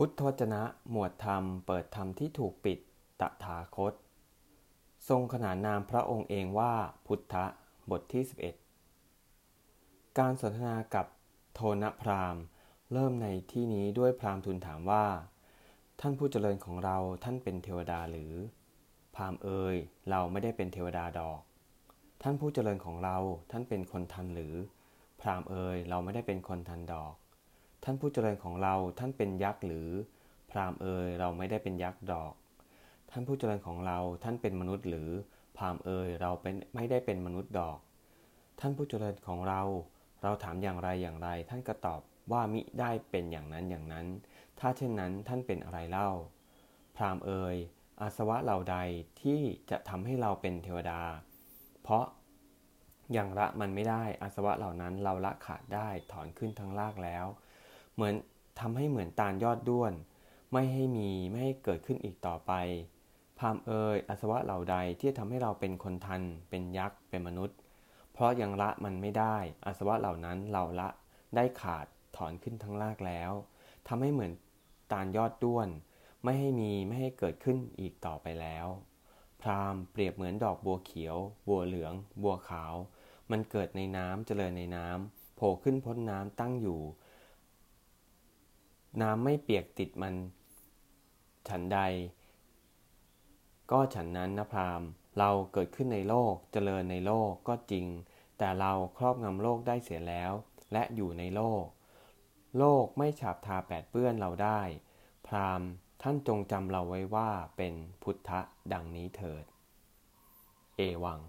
พุทธวจนะหมวดธรรมเปิดธรรมที่ถูกปิดตถาคต ทรงขนานนามพระองค์เองว่าพุทธะบทที่ 11 การสนทนากับโทนพรามเริ่มในที่นี้ด้วยพรามทูลถามว่า ท่านผู้เจริญของเราท่านเป็นเทวดาหรือ พรามเอ่ยเราไม่ได้เป็นเทวดาดอก ท่านผู้เจริญของเราท่านเป็นคนทันหรือ พรามเอ่ยเราไม่ได้เป็นคนทันดอก ท่านผู้เจริญของเราท่านเป็นยักษ์หรือ พรามเอยเราไม่ได้เป็นยักษ์ดอก ท่านผู้เจริญของเราท่านเป็นมนุษย์หรือ พรามเอยเราเป็นไม่ได้เป็นมนุษย์ดอก ท่านผู้เจริญของเรา เราถามอย่างไรอย่างไร ท่านก็ตอบว่ามิได้เป็นอย่างนั้นอย่างนั้น ถ้าเช่นนั้นท่านเป็นอะไรเล่า พรามเอยอาสวะเหล่าใดที่จะทำให้เราเป็นเทวดา เพราะอย่างละมันไม่ได้อาสวะเหล่านั้นเราละขาดได้ถอนขึ้นทั้งลากแล้ว เหมือนทำให้เหมือนตาลยอดด้วน ไม่ให้มีไม่ให้เกิดขึ้นอีกต่อไป พามเอยอสวะเหล่าใดที่ทำให้เราเป็นคนทัน เป็นยักษ์ เป็นมนุษย์ เพราะยังละมันไม่ได้อสวะเหล่านั้นเราละได้ขาดถอนขึ้นทั้งรากแล้วทำให้เหมือนตาลยอดด้วน ไม่ให้มีไม่ให้เกิดขึ้นอีกต่อไปแล้ว พรามเปรียบเหมือนดอกบัวเขียว บัวเหลือง บัวขาว มันเกิดในน้ำเจริญในน้ำโผล่ขึ้นพ้นน้ำตั้งอยู่ น้ำไม่เปียกติดมัน ฉันใด ก็ฉันนั้นนะพราหม์เราเกิดขึ้นในโลกเจริญในโลกก็จริง แต่เราครอบงำโลกได้เสียแล้ว และอยู่ในโลก โลกไม่ฉาบทาแปดเปื้อนเราได้ พราหม์ท่านจงจำเราไว้ว่าเป็นพุทธะดังนี้เถิด เอวัง